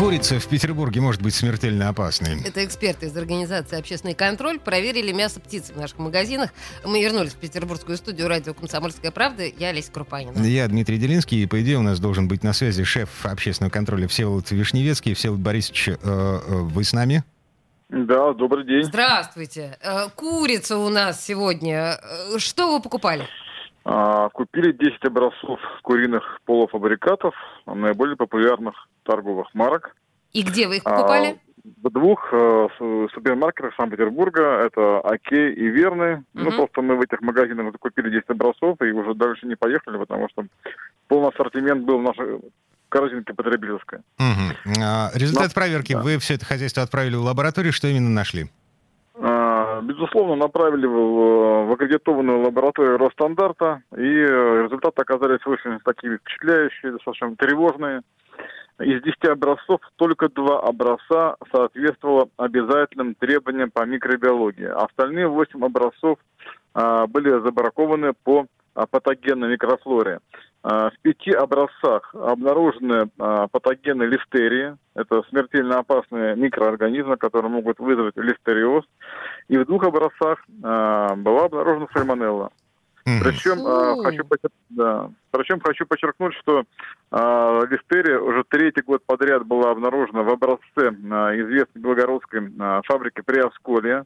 Курица в Петербурге может быть смертельно опасной. Это эксперты из организации «Общественный контроль» проверили мясо птицы в наших магазинах. Мы вернулись в петербургскую студию радио «Комсомольская правда». Я Олеся Крупанина. Я Дмитрий Делинский, и, по идее, у нас должен быть на связи шеф общественного контроля Всеволод Вишневецкий. Всеволод Борисович, э, э, вы с нами? Да, добрый день. Здравствуйте. Э, Курица у нас сегодня. Что вы покупали? А, купили 10 образцов куриных полуфабрикатов наиболее популярных торговых марок. И где вы их А, покупали? в двух э, с- супермаркетах Санкт-Петербурга. Это Окей и Верный. Ну, Мгм. просто мы в этих магазинах закупили 10 образцов и уже дальше не поехали, потому что полный ассортимент был в нашей корзинке потребительской. Мгм. А, результат Ну, проверки. да. Вы все это хозяйство отправили в лабораторию. Что именно нашли? Безусловно, направили в, в аккредитованную лабораторию Росстандарта, и э, результаты оказались очень такие впечатляющие, достаточно тревожные. Из 10 образцов только два образца соответствовало обязательным требованиям по микробиологии. Остальные 8 образцов а, были забракованы по а, патогенной микрофлоре. А, В пяти образцах обнаружены а, патогены листерии. Это смертельно опасные микроорганизмы, которые могут вызвать листериоз. И в двух образцах а, была обнаружена сальмонелла. Мгм. Причем, Фу. хочу, да. Причем хочу подчеркнуть, что а, листерия уже третий год подряд была обнаружена в образце а, известной белгородской а, фабрики Приосколья. А,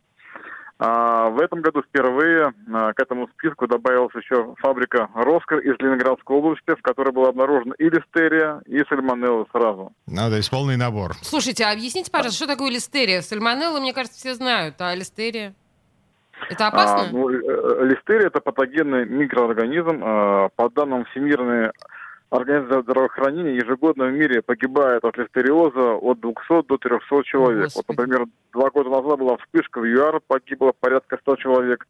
в этом году впервые а, к этому списку добавилась еще фабрика Роскар из Ленинградской области, в которой была обнаружена и листерия, и сальмонелла сразу. То есть полный набор. Слушайте, а объясните, пожалуйста, что такое листерия? Сальмонелла, мне кажется, все знают, а листерия? Это опасно? А, ну, э, листерия – это патогенный микроорганизм. А, По данным Всемирной организации здравоохранения, ежегодно в мире погибает от листериоза от 200 до 300 человек. Вот, Господи. например, два года назад была вспышка в ЮАР, погибло порядка 100 человек.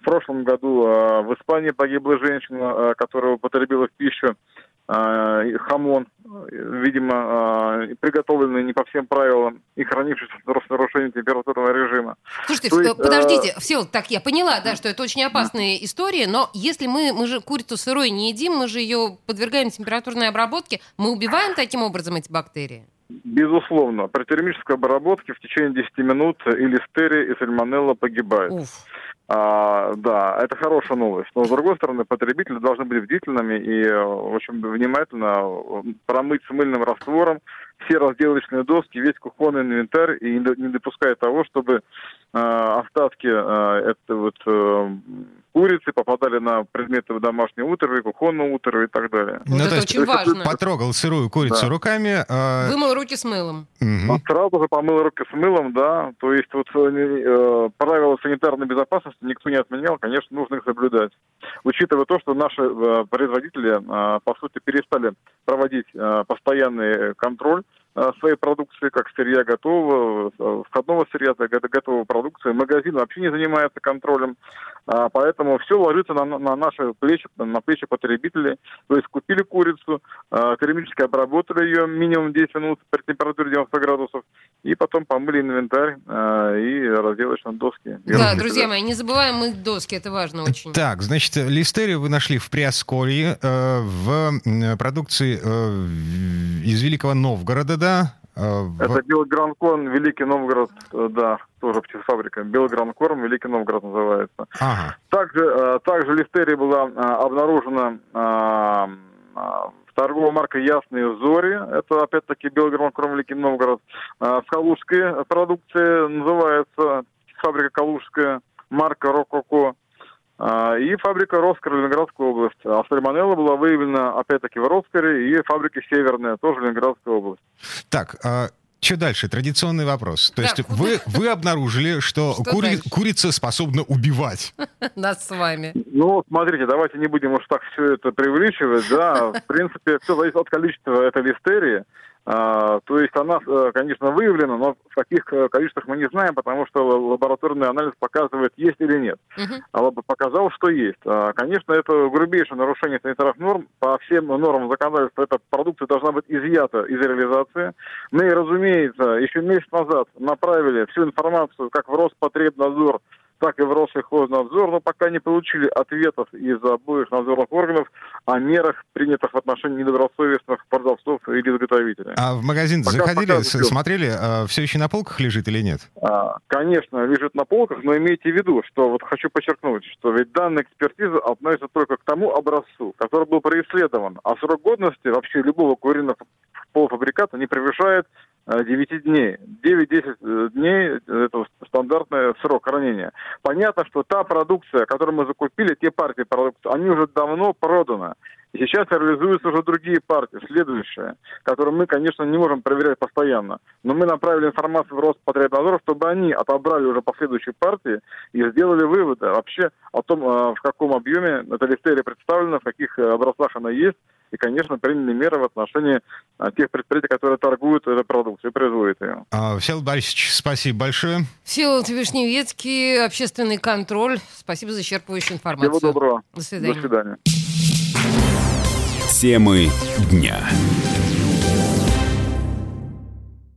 В прошлом году а, в Испании погибла женщина, а, которая употребила в пищу хамон, э, видимо, а, приготовленный не по всем правилам и хранившийся с нарушением температурного режима. Слушайте, То э, есть, подождите, все, так я поняла, да, что это очень опасная история, но если мы, мы же курицу сырой не едим, мы же ее подвергаем температурной обработке, мы убиваем таким образом эти бактерии? Безусловно, при термической обработке в течение 10 минут и листерия, и сальмонелла погибают. Уф. А, да, это хорошая новость. Но, с другой стороны, потребители должны быть бдительными и очень внимательно э, промыть с мыльным раствором все разделочные доски, весь кухонный инвентарь и не допуская того, чтобы э, остатки э, это вот, э, курицы попадали на предметы домашней утровы, кухонного утрова и так далее. Вот Ну, это то есть очень важно. Потрогал сырую курицу Да. руками. э, Вымыл руки с мылом. мгм. Вот сразу же помыл руки с мылом, да. То есть вот э, э, правила санитарной безопасности никто не отменял, конечно, нужно их соблюдать. Учитывая то, что наши э, производители, э, по сути, перестали проводить э, постоянный контроль своей продукции, как сырья готового, э, входного сырья, готовой продукции. Магазин вообще не занимается контролем, А, поэтому все ложится на, на наши плечи, на плечи потребителей. То есть купили курицу, э, термически обработали ее минимум 10 минут при температуре 90 градусов, и потом помыли инвентарь э, и разделочные доски. Да, друзья сюда. мои, не забываем мыть доски, это важно очень. Так, значит, листерию вы нашли в Приосколье, э, в продукции э, из Великого Новгорода, да? Э, в- Это Белгранкорм, Великий Новгород, э, да, тоже птицефабрика. Белгранкорм, Великий Новгород называется. Ага. Также, э, также листерия была обнаружена в торговой марке «Ясные зори». Это, опять-таки, Белгород, Великий Новгород. В калужской продукции называется фабрика «Калужская», марка «Рококо». Э, И фабрика «Роскар» Ленинградская область. А сальмонелла была выявлена, опять-таки, в Роскаре и фабрике «Северная», тоже Ленинградская область. Так, что дальше? Традиционный вопрос. То Да, есть вы, вы обнаружили, что, Что кури- дальше? курица способна убивать. Нас с вами. Ну, смотрите, давайте не будем уж так все это преувеличивать, да. В принципе, все зависит от количества этой листерии. А, то есть она, э, конечно, выявлена, но в каких э, количествах мы не знаем, потому что лабораторный анализ показывает, есть или нет. Uh-huh. А показал, что есть. А, конечно, это грубейшее нарушение санитарных норм. По всем нормам законодательства эта продукция должна быть изъята из реализации. Мы, разумеется, еще месяц назад направили всю информацию как в Роспотребнадзор, так и в Россельхознадзор, но пока не получили ответов из обоих надзорных органов о мерах, принятых в отношении недобросовестных продавцов или изготовителей. А в магазин пока, заходили, пока смотрели, а, все еще на полках лежит или нет? А, конечно, лежит на полках, но имейте в виду, что вот хочу подчеркнуть, что ведь данная экспертиза относится только к тому образцу, который был происследован, а срок годности вообще любого куриного полуфабриката не превышает 9 э, дней. 9-10 э, дней – это стандартный срок хранения. Понятно, что та продукция, которую мы закупили, те партии продукции, они уже давно проданы. И сейчас реализуются уже другие партии, следующие, которые мы, конечно, не можем проверять постоянно. Но мы направили информацию в Роспотребнадзор, чтобы они отобрали уже последующие партии и сделали выводы вообще о том, э, в каком объеме эта листерия представлена, в каких образцах она есть, и, конечно, приняли меры в отношении а, тех предприятий, которые торгуют этой продукцией, производят ее. А, Всеволод Борисович, спасибо большое. Всеволод Вишневецкий, общественный контроль. Спасибо за исчерпывающую информацию. Всего доброго. До свидания. До свидания. Темы дня.